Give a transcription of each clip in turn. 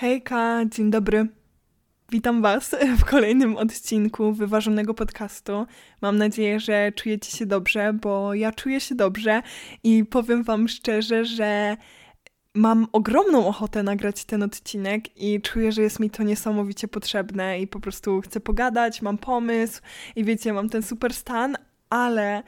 Hejka, dzień dobry. Witam Was w kolejnym odcinku wyważonego podcastu. Mam nadzieję, że czujecie się dobrze, bo ja czuję się dobrze i powiem Wam szczerze, że mam ogromną ochotę nagrać ten odcinek i czuję, że jest mi to niesamowicie potrzebne i po prostu chcę pogadać, mam pomysł i wiecie, mam ten super stan, ale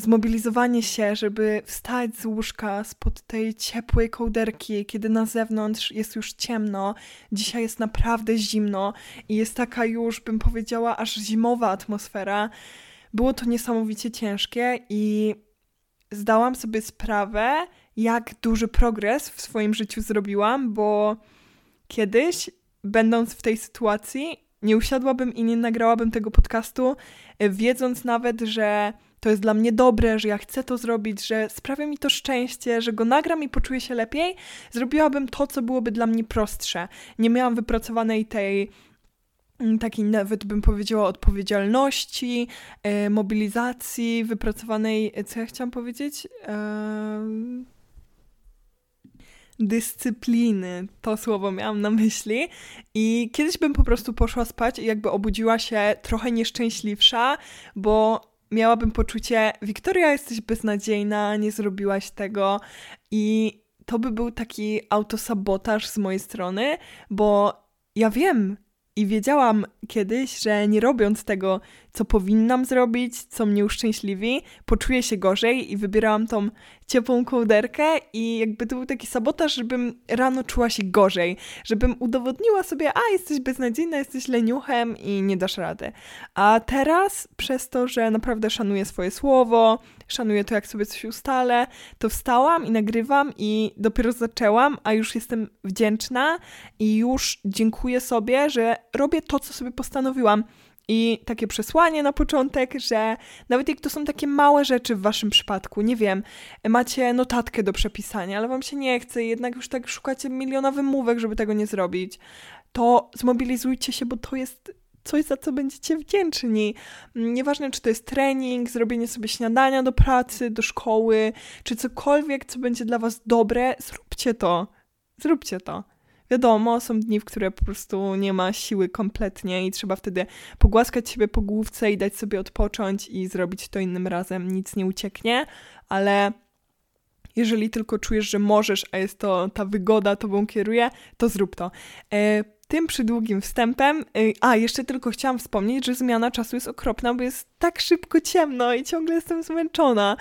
zmobilizowanie się, żeby wstać z łóżka spod tej ciepłej kołderki, kiedy na zewnątrz jest już ciemno, dzisiaj jest naprawdę zimno i jest taka już, bym powiedziała, aż zimowa atmosfera. Było to niesamowicie ciężkie i zdałam sobie sprawę, jak duży progres w swoim życiu zrobiłam, bo kiedyś, będąc w tej sytuacji, nie usiadłabym i nie nagrałabym tego podcastu, wiedząc nawet, że to jest dla mnie dobre, że ja chcę to zrobić, że sprawia mi to szczęście, że go nagram i poczuję się lepiej, zrobiłabym to, co byłoby dla mnie prostsze. Nie miałam wypracowanej tej mm, takiej nawet bym powiedziała odpowiedzialności, e, mobilizacji, wypracowanej, co ja chciałam powiedzieć? E, dyscypliny. To słowo miałam na myśli. I kiedyś bym po prostu poszła spać i jakby obudziła się trochę nieszczęśliwsza, bo miałabym poczucie, Wiktoria, jesteś beznadziejna, nie zrobiłaś tego i to by był taki autosabotaż z mojej strony, bo ja wiem i wiedziałam kiedyś, że nie robiąc tego, co powinnam zrobić, co mnie uszczęśliwi, poczuję się gorzej i wybierałam tą ciepłą kołderkę i jakby to był taki sabotaż, żebym rano czuła się gorzej, żebym udowodniła sobie, a jesteś beznadziejna, jesteś leniuchem i nie dasz rady. A teraz przez to, że naprawdę szanuję swoje słowo, szanuję to, jak sobie coś ustalę, to wstałam i nagrywam i dopiero zaczęłam, a już jestem wdzięczna i już dziękuję sobie, że robię to, co sobie postanowiłam. I takie przesłanie na początek, że nawet jak to są takie małe rzeczy w waszym przypadku, nie wiem, macie notatkę do przepisania, ale wam się nie chce jednak już tak szukacie miliona wymówek, żeby tego nie zrobić, to zmobilizujcie się, bo to jest coś, za co będziecie wdzięczni. Nieważne, czy to jest trening, zrobienie sobie śniadania do pracy, do szkoły, czy cokolwiek, co będzie dla was dobre, zróbcie to. Zróbcie to. Wiadomo, są dni, w które po prostu nie ma siły kompletnie i trzeba wtedy pogłaskać siebie po główce i dać sobie odpocząć i zrobić to innym razem. Nic nie ucieknie, ale jeżeli tylko czujesz, że możesz, a jest to ta wygoda tobą kieruje, to zrób to. E, tym przydługim wstępem, y, a jeszcze tylko chciałam wspomnieć, że zmiana czasu jest okropna, bo jest tak szybko ciemno i ciągle jestem zmęczona.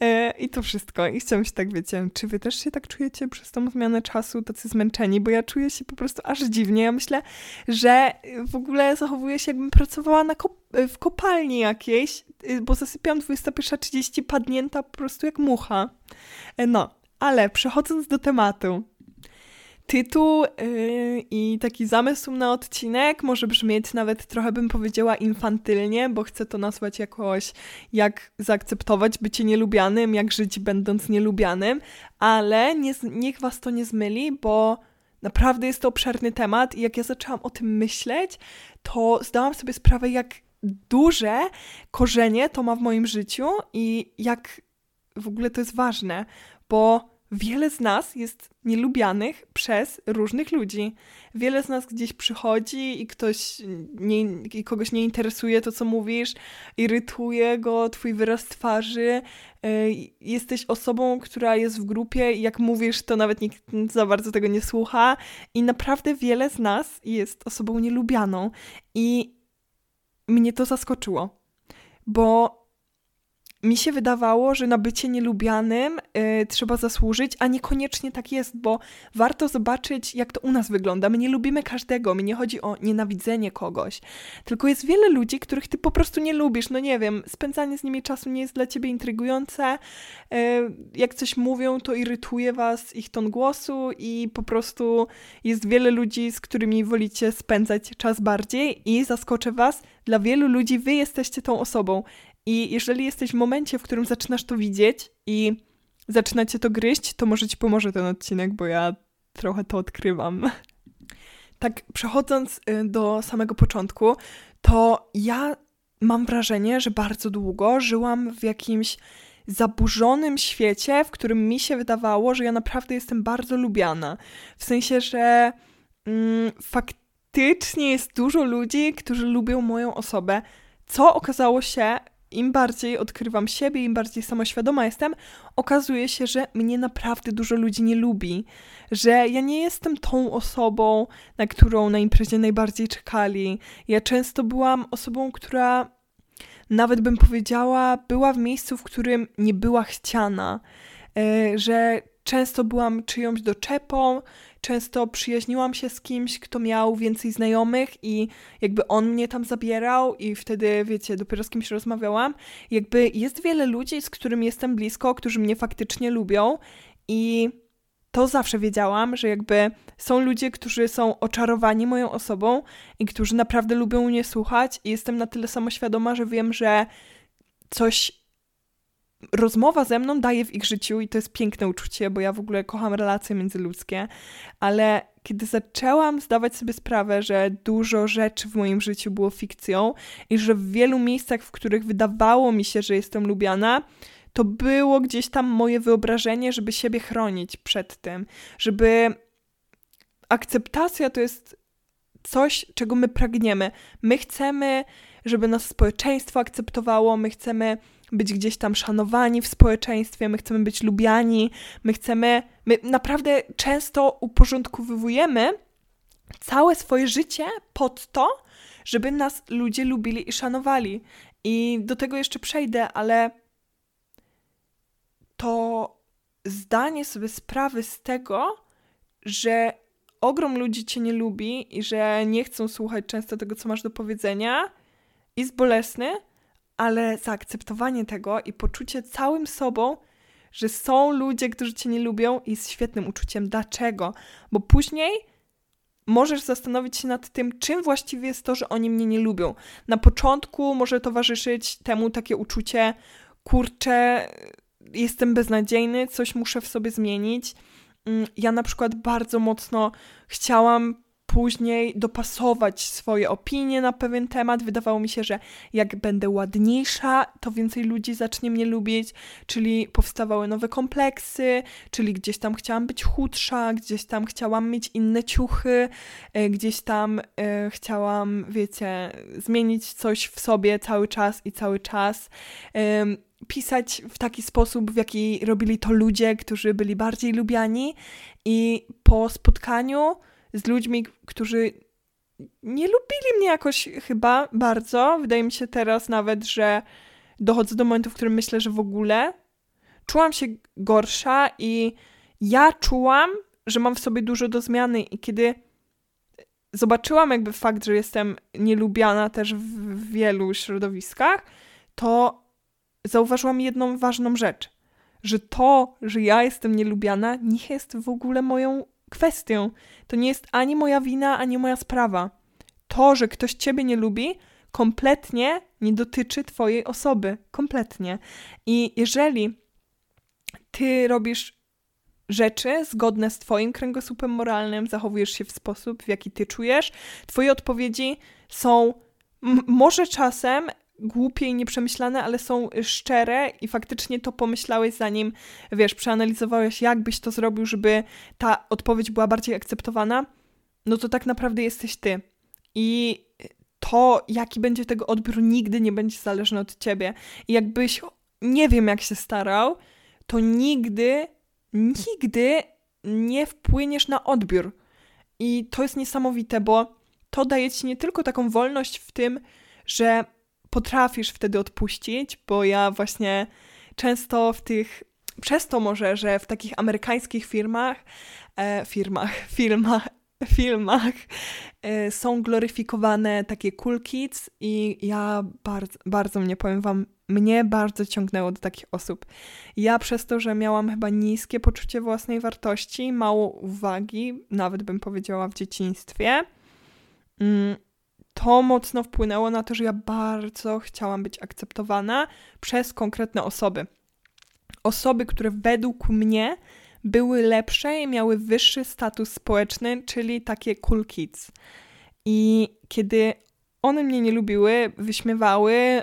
E, I to wszystko. I chciałam się tak, wiecie, czy wy też się tak czujecie przez tą zmianę czasu, tacy zmęczeni, bo ja czuję się po prostu aż dziwnie. Ja myślę, że w ogóle zachowuję się, jakbym pracowała na kop w kopalni jakiejś, y, bo zasypiam 21.30 padnięta po prostu jak mucha. No, ale przechodząc do tematu, tytuł yy, i taki zamysł na odcinek. Może brzmieć nawet trochę bym powiedziała infantylnie, bo chcę to nazwać jakoś jak zaakceptować bycie nielubianym, jak żyć będąc nielubianym, ale nie, niech was to nie zmyli, bo naprawdę jest to obszerny temat i jak ja zaczęłam o tym myśleć, to zdałam sobie sprawę, jak duże korzenie to ma w moim życiu i jak w ogóle to jest ważne, bo wiele z nas jest nielubianych przez różnych ludzi. Wiele z nas gdzieś przychodzi i ktoś nie, i kogoś nie interesuje to, co mówisz, irytuje go twój wyraz twarzy. E, jesteś osobą, która jest w grupie i jak mówisz, to nawet nikt za bardzo tego nie słucha. I naprawdę wiele z nas jest osobą nielubianą. I mnie to zaskoczyło, bo mi się wydawało, że na bycie nielubianym y, trzeba zasłużyć, a niekoniecznie tak jest, bo warto zobaczyć, jak to u nas wygląda. My nie lubimy każdego, mi nie chodzi o nienawidzenie kogoś, tylko jest wiele ludzi, których ty po prostu nie lubisz. No nie wiem, spędzanie z nimi czasu nie jest dla ciebie intrygujące. Y, jak coś mówią, to irytuje was ich ton głosu i po prostu jest wiele ludzi, z którymi wolicie spędzać czas bardziej i zaskoczę was, dla wielu ludzi wy jesteście tą osobą. I jeżeli jesteś w momencie, w którym zaczynasz to widzieć i zaczynacie to gryźć, to może ci pomoże ten odcinek, bo ja trochę to odkrywam. Tak, przechodząc y, do samego początku, to ja mam wrażenie, że bardzo długo żyłam w jakimś zaburzonym świecie, w którym mi się wydawało, że ja naprawdę jestem bardzo lubiana. W sensie, że mm, faktycznie jest dużo ludzi, którzy lubią moją osobę, co okazało się, im bardziej odkrywam siebie, im bardziej samoświadoma jestem, okazuje się, że mnie naprawdę dużo ludzi nie lubi. Że ja nie jestem tą osobą, na którą na imprezie najbardziej czekali. Ja często byłam osobą, która nawet bym powiedziała, była w miejscu, w którym nie była chciana. E, że często byłam czyjąś doczepą, często przyjaźniłam się z kimś, kto miał więcej znajomych i jakby on mnie tam zabierał i wtedy, wiecie, dopiero z kimś rozmawiałam. Jakby jest wiele ludzi, z którymi jestem blisko, którzy mnie faktycznie lubią i to zawsze wiedziałam, że jakby są ludzie, którzy są oczarowani moją osobą i którzy naprawdę lubią mnie słuchać i jestem na tyle samoświadoma, że wiem, że coś rozmowa ze mną daje w ich życiu i to jest piękne uczucie, bo ja w ogóle kocham relacje międzyludzkie, ale kiedy zaczęłam zdawać sobie sprawę, że dużo rzeczy w moim życiu było fikcją i że w wielu miejscach, w których wydawało mi się, że jestem lubiana, to było gdzieś tam moje wyobrażenie, żeby siebie chronić przed tym, żeby akceptacja to jest coś, czego my pragniemy. My chcemy, żeby nas społeczeństwo akceptowało, my chcemy być gdzieś tam szanowani w społeczeństwie, my chcemy być lubiani, my chcemy, my naprawdę często uporządkowujemy całe swoje życie pod to, żeby nas ludzie lubili i szanowali. I do tego jeszcze przejdę, ale to zdanie sobie sprawy z tego, że ogrom ludzi cię nie lubi i że nie chcą słuchać często tego, co masz do powiedzenia, jest bolesny, ale zaakceptowanie tego i poczucie całym sobą, że są ludzie, którzy cię nie lubią, jest świetnym uczuciem. Dlaczego? Bo później możesz zastanowić się nad tym, czym właściwie jest to, że oni mnie nie lubią. Na początku może towarzyszyć temu takie uczucie, kurczę, jestem beznadziejny, coś muszę w sobie zmienić. Mm, ja na przykład bardzo mocno chciałam później dopasować swoje opinie na pewien temat. Wydawało mi się, że jak będę ładniejsza, to więcej ludzi zacznie mnie lubić, czyli powstawały nowe kompleksy, czyli gdzieś tam chciałam być chudsza, gdzieś tam chciałam mieć inne ciuchy, e, gdzieś tam e, chciałam, wiecie, zmienić coś w sobie cały czas i cały czas pisać w taki sposób, w jaki robili to ludzie, którzy byli bardziej lubiani. I po spotkaniu z ludźmi, którzy nie lubili mnie jakoś chyba bardzo. Wydaje mi się teraz nawet, że dochodzę do momentu, w którym myślę, że w ogóle czułam się gorsza i ja czułam, że mam w sobie dużo do zmiany i kiedy zobaczyłam jakby fakt, że jestem nielubiana też w wielu środowiskach, to zauważyłam jedną ważną rzecz, że to, że ja jestem nielubiana, nie jest w ogóle moją kwestią. To nie jest ani moja wina, ani moja sprawa. To, że ktoś ciebie nie lubi, kompletnie nie dotyczy twojej osoby. Kompletnie. I jeżeli ty robisz rzeczy zgodne z Twoim kręgosłupem moralnym, zachowujesz się w sposób, w jaki Ty czujesz. Twoje odpowiedzi są może czasem głupie i nieprzemyślane, ale są szczere i faktycznie to pomyślałeś zanim, wiesz, przeanalizowałeś, jak byś to zrobił, żeby ta odpowiedź była bardziej akceptowana, no to tak naprawdę jesteś ty. I to, jaki będzie tego odbiór, nigdy nie będzie zależny od ciebie. I jakbyś nie wiem, jak się starał, to nigdy, nigdy nie wpłyniesz na odbiór. I to jest niesamowite, bo to daje ci nie tylko taką wolność w tym, że potrafisz wtedy odpuścić, bo ja właśnie często w tych, przez to może, że w takich amerykańskich firmach, e, firmach, filmach, filmach e, są gloryfikowane takie cool kids i ja bardzo, bardzo mnie, powiem wam, mnie bardzo ciągnęło do takich osób. Ja przez to, że miałam chyba niskie poczucie własnej wartości, mało uwagi, nawet bym powiedziała w dzieciństwie, mm, to mocno wpłynęło na to, że ja bardzo chciałam być akceptowana przez konkretne osoby. Osoby, które według mnie były lepsze i miały wyższy status społeczny, czyli takie cool kids. I kiedy one mnie nie lubiły, wyśmiewały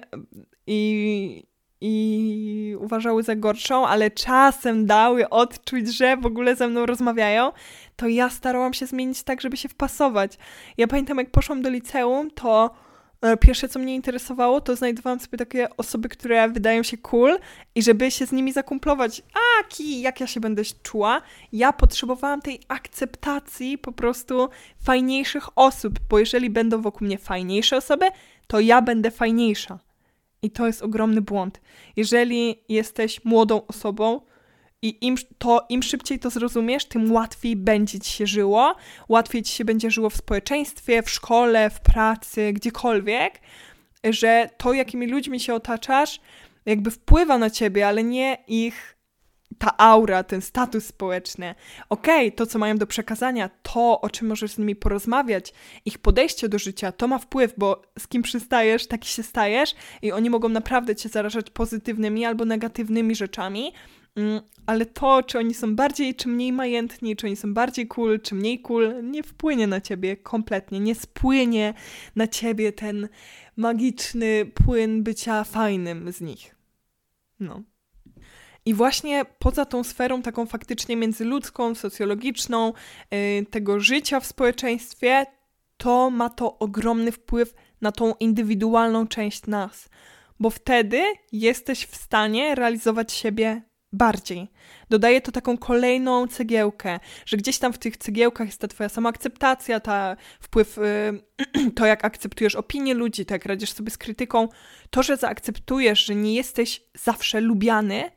i i uważały za gorszą, ale czasem dały odczuć, że w ogóle ze mną rozmawiają, to ja starałam się zmienić tak, żeby się wpasować. Ja pamiętam, jak poszłam do liceum, to e, pierwsze, co mnie interesowało, to znajdowałam sobie takie osoby, które wydają się cool i żeby się z nimi zakumplować. A, ki, jak ja się będę czuła? Ja potrzebowałam tej akceptacji po prostu fajniejszych osób, bo jeżeli będą wokół mnie fajniejsze osoby, to ja będę fajniejsza. I to jest ogromny błąd. Jeżeli jesteś młodą osobą i im, to, im szybciej to zrozumiesz, tym łatwiej będzie ci się żyło, łatwiej ci się będzie żyło w społeczeństwie, w szkole, w pracy, gdziekolwiek, że to, jakimi ludźmi się otaczasz, jakby wpływa na ciebie, ale nie ich ta aura, ten status społeczny. Okej, okay, to co mają do przekazania, to o czym możesz z nimi porozmawiać, ich podejście do życia, to ma wpływ, bo z kim przystajesz, taki się stajesz i oni mogą naprawdę cię zarażać pozytywnymi albo negatywnymi rzeczami. Mm, ale to, czy oni są bardziej czy mniej majętni, czy oni są bardziej cool, czy mniej cool, nie wpłynie na ciebie kompletnie. Nie spłynie na ciebie ten magiczny płyn bycia fajnym z nich. No. I właśnie poza tą sferą taką faktycznie międzyludzką, socjologiczną, yy, tego życia w społeczeństwie, to ma to ogromny wpływ na tą indywidualną część nas, bo wtedy jesteś w stanie realizować siebie bardziej. Dodaje to taką kolejną cegiełkę, że gdzieś tam w tych cegiełkach jest ta twoja samoakceptacja, ta wpływ, yy, to jak akceptujesz opinię ludzi, to jak radzisz sobie z krytyką, to, że zaakceptujesz, że nie jesteś zawsze lubiany,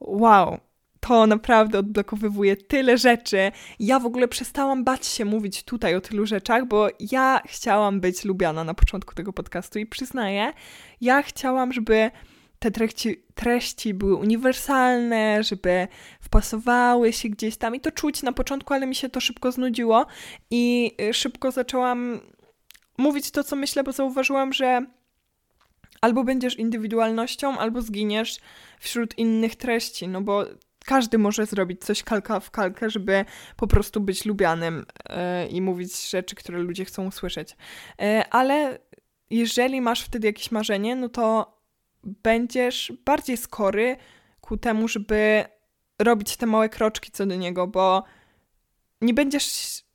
wow, to naprawdę odblokowywuje tyle rzeczy. Ja w ogóle przestałam bać się mówić tutaj o tylu rzeczach, bo ja chciałam być lubiana na początku tego podcastu i przyznaję, ja chciałam, żeby te treści, treści były uniwersalne, żeby wpasowały się gdzieś tam i to czuć na początku, ale mi się to szybko znudziło i y, szybko zaczęłam mówić to, co myślę, bo zauważyłam, że albo będziesz indywidualnością, albo zginiesz wśród innych treści, no bo każdy może zrobić coś kalka w kalkę, żeby po prostu być lubianym yy, i mówić rzeczy, które ludzie chcą usłyszeć. Yy, ale jeżeli masz wtedy jakieś marzenie, no to będziesz bardziej skory ku temu, żeby robić te małe kroczki co do niego, bo nie będziesz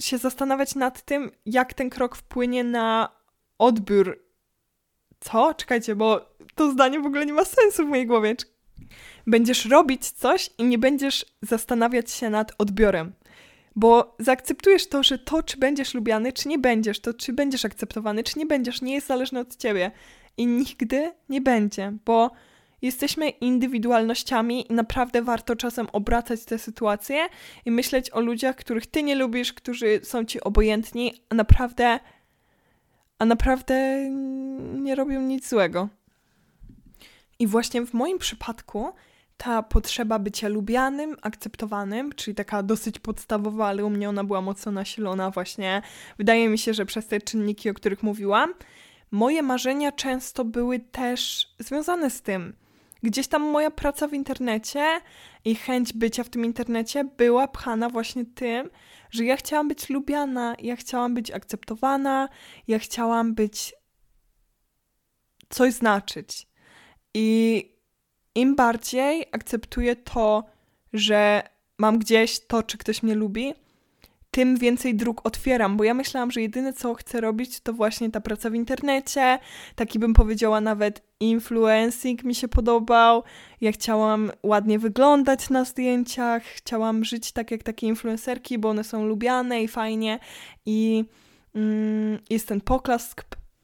się zastanawiać nad tym, jak ten krok wpłynie na odbiór. Co? Czekajcie, bo to zdanie w ogóle nie ma sensu w mojej głowie. Będziesz robić coś i nie będziesz zastanawiać się nad odbiorem. Bo zaakceptujesz to, że to, czy będziesz lubiany, czy nie będziesz, to czy będziesz akceptowany, czy nie będziesz, nie jest zależne od ciebie i nigdy nie będzie, bo jesteśmy indywidualnościami i naprawdę warto czasem obracać te sytuacje i myśleć o ludziach, których ty nie lubisz, którzy są ci obojętni, naprawdę, a naprawdę nie robią nic złego. I właśnie w moim przypadku ta potrzeba bycia lubianym, akceptowanym, czyli taka dosyć podstawowa, ale u mnie ona była mocno nasilona właśnie. Wydaje mi się, że przez te czynniki, o których mówiłam, moje marzenia często były też związane z tym. Gdzieś tam moja praca w internecie i chęć bycia w tym internecie była pchana właśnie tym, że ja chciałam być lubiana, ja chciałam być akceptowana, ja chciałam być coś znaczyć. I im bardziej akceptuję to, że mam gdzieś to, czy ktoś mnie lubi, tym więcej dróg otwieram, bo ja myślałam, że jedyne co chcę robić to właśnie ta praca w internecie, taki bym powiedziała nawet influencing mi się podobał. Ja chciałam ładnie wyglądać na zdjęciach, chciałam żyć tak jak takie influencerki, bo one są lubiane i fajnie i mm, jest ten poklask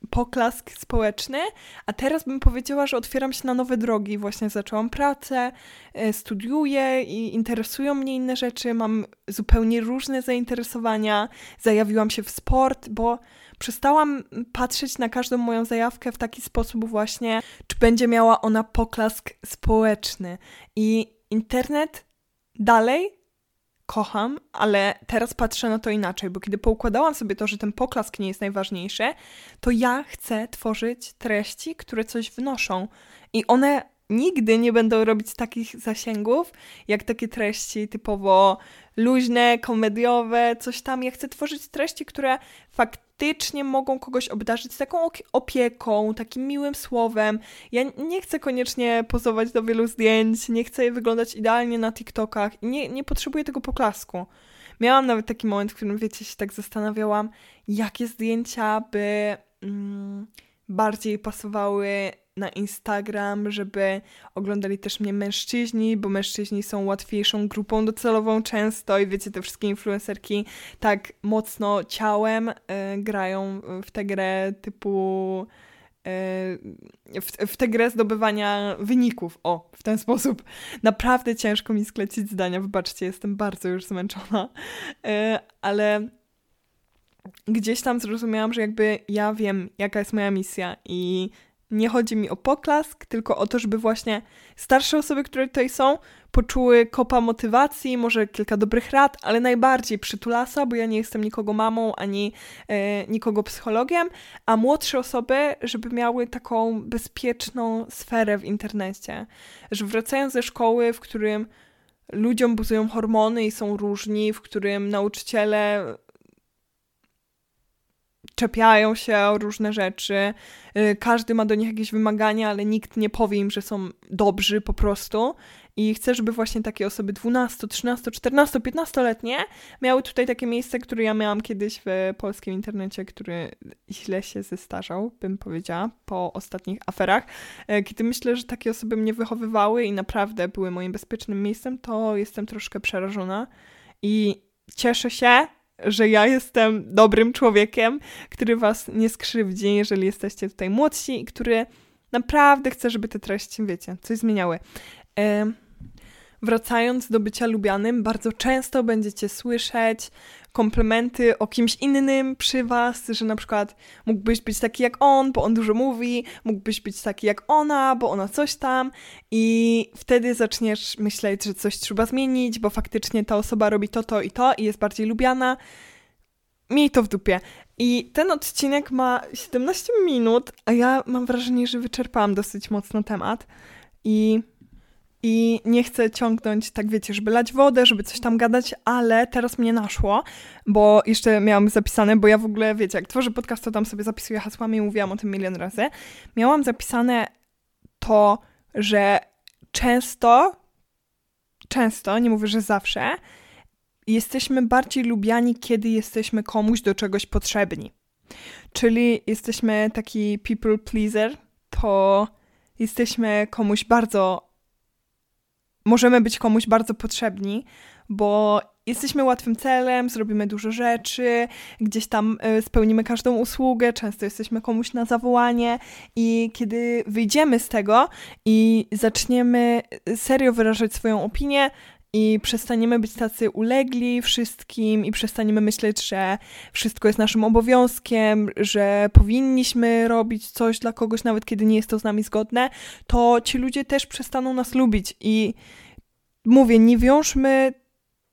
poklask społeczny, a teraz bym powiedziała, że otwieram się na nowe drogi. Właśnie zaczęłam pracę, e, studiuję i interesują mnie inne rzeczy, mam zupełnie różne zainteresowania, zajawiłam się w sport, bo przestałam patrzeć na każdą moją zajawkę w taki sposób właśnie, czy będzie miała ona poklask społeczny. I internet dalej kocham, ale teraz patrzę na to inaczej, bo kiedy poukładałam sobie to, że ten poklask nie jest najważniejszy, to ja chcę tworzyć treści, które coś wnoszą. I one nigdy nie będą robić takich zasięgów, jak takie treści typowo luźne, komediowe, coś tam. Ja chcę tworzyć treści, które faktycznie mogą kogoś obdarzyć taką opieką, takim miłym słowem. Ja nie chcę koniecznie pozować do wielu zdjęć, nie chcę wyglądać idealnie na TikTokach, nie, nie potrzebuję tego poklasku. Miałam nawet taki moment, w którym, wiecie, się tak zastanawiałam, jakie zdjęcia by mm, bardziej pasowały na Instagram, żeby oglądali też mnie mężczyźni, bo mężczyźni są łatwiejszą grupą docelową często i wiecie, te wszystkie influencerki tak mocno ciałem y, grają w tę grę typu y, w, w tę grę zdobywania wyników. O, w ten sposób. Naprawdę ciężko mi sklecić zdania, wybaczcie, jestem bardzo już zmęczona, y, ale gdzieś tam zrozumiałam, że jakby ja wiem, jaka jest moja misja i nie chodzi mi o poklask, tylko o to, żeby właśnie starsze osoby, które tutaj są, poczuły kopa motywacji, może kilka dobrych rad, ale najbardziej przytulasa, bo ja nie jestem nikogo mamą ani e, nikogo psychologiem, a młodsze osoby, żeby miały taką bezpieczną sferę w internecie. Że wracają ze szkoły, w którym ludziom buzują hormony i są różni, w którym nauczyciele czepiają się o różne rzeczy, y, każdy ma do nich jakieś wymagania, ale nikt nie powie im, że są dobrzy po prostu. I chcę, żeby właśnie takie osoby 12, 13, 14, 15-letnie miały tutaj takie miejsce, które ja miałam kiedyś w polskim internecie, który źle się zestarzał, bym powiedziała, po ostatnich aferach. E, kiedy myślę, że takie osoby mnie wychowywały i naprawdę były moim bezpiecznym miejscem, to jestem troszkę przerażona i cieszę się, że ja jestem dobrym człowiekiem, który was nie skrzywdzi, jeżeli jesteście tutaj młodsi i który naprawdę chce, żeby te treści, wiecie, coś zmieniały. E, wracając do bycia lubianym, bardzo często będziecie słyszeć komplementy o kimś innym przy was, że na przykład mógłbyś być taki jak on, bo on dużo mówi, mógłbyś być taki jak ona, bo ona coś tam i wtedy zaczniesz myśleć, że coś trzeba zmienić, bo faktycznie ta osoba robi to, to i to i jest bardziej lubiana. Miej to w dupie. I ten odcinek ma 17 minut, a ja mam wrażenie, że wyczerpałam dosyć mocno temat. I i nie chcę ciągnąć, tak wiecie, żeby lać wodę, żeby coś tam gadać, ale teraz mnie naszło, bo jeszcze miałam zapisane, bo ja w ogóle, wiecie, jak tworzę podcast, to tam sobie zapisuję hasłami i mówiłam o tym milion razy. Miałam zapisane to, że często, często, nie mówię, że zawsze, jesteśmy bardziej lubiani, kiedy jesteśmy komuś do czegoś potrzebni. Czyli jesteśmy taki people pleaser, to jesteśmy komuś bardzo możemy być komuś bardzo potrzebni, bo jesteśmy łatwym celem, zrobimy dużo rzeczy, gdzieś tam e, spełnimy każdą usługę, często jesteśmy komuś na zawołanie i kiedy wyjdziemy z tego i zaczniemy serio wyrażać swoją opinię, i przestaniemy być tacy ulegli wszystkim i przestaniemy myśleć, że wszystko jest naszym obowiązkiem, że powinniśmy robić coś dla kogoś, nawet kiedy nie jest to z nami zgodne, to ci ludzie też przestaną nas lubić. I mówię, nie wiążmy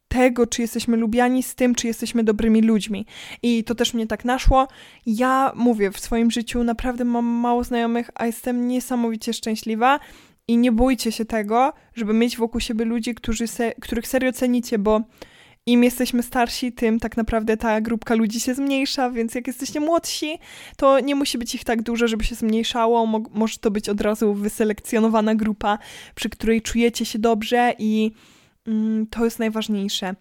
tego, czy jesteśmy lubiani z tym, czy jesteśmy dobrymi ludźmi. I to też mnie tak naszło. Ja mówię, w swoim życiu naprawdę mam mało znajomych, a jestem niesamowicie szczęśliwa i nie bójcie się tego, żeby mieć wokół siebie ludzi, którzy se, których serio cenicie, bo im jesteśmy starsi, tym tak naprawdę ta grupka ludzi się zmniejsza, więc jak jesteście młodsi, to nie musi być ich tak dużo, żeby się zmniejszało. Mo może to być od razu wyselekcjonowana grupa, przy której czujecie się dobrze i mm, to jest najważniejsze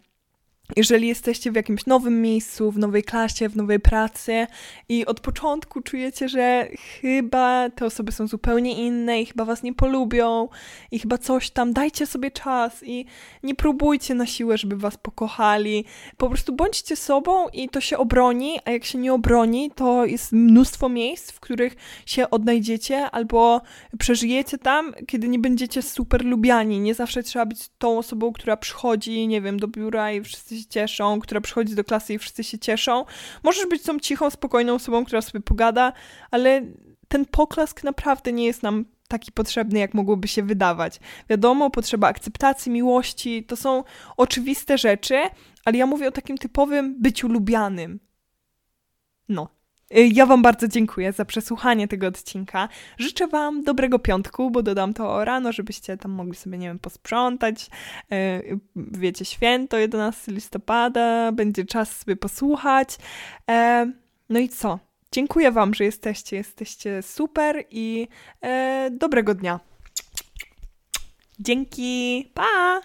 jeżeli jesteście w jakimś nowym miejscu, w nowej klasie, w nowej pracy i od początku czujecie, że chyba te osoby są zupełnie inne i chyba was nie polubią i chyba coś tam, dajcie sobie czas i nie próbujcie na siłę, żeby was pokochali. Po prostu bądźcie sobą i to się obroni, a jak się nie obroni, to jest mnóstwo miejsc, w których się odnajdziecie albo przeżyjecie tam, kiedy nie będziecie super lubiani. Nie zawsze trzeba być tą osobą, która przychodzi, nie wiem, do biura i wszyscy się cieszą, która przychodzi do klasy i wszyscy się cieszą. Możesz być tą cichą, spokojną osobą, która sobie pogada, ale ten poklask naprawdę nie jest nam taki potrzebny, jak mogłoby się wydawać. Wiadomo, potrzeba akceptacji, miłości, to są oczywiste rzeczy, ale ja mówię o takim typowym byciu lubianym. No. Y, ja Wam bardzo dziękuję za przesłuchanie tego odcinka. Życzę Wam dobrego piątku, bo dodam to rano, żebyście tam mogli sobie, nie wiem, posprzątać. Y, wiecie, święto 11 listopada, będzie czas sobie posłuchać. E, no i co? Dziękuję Wam, że jesteście. Jesteście super i e, dobrego dnia. Dzięki. Pa!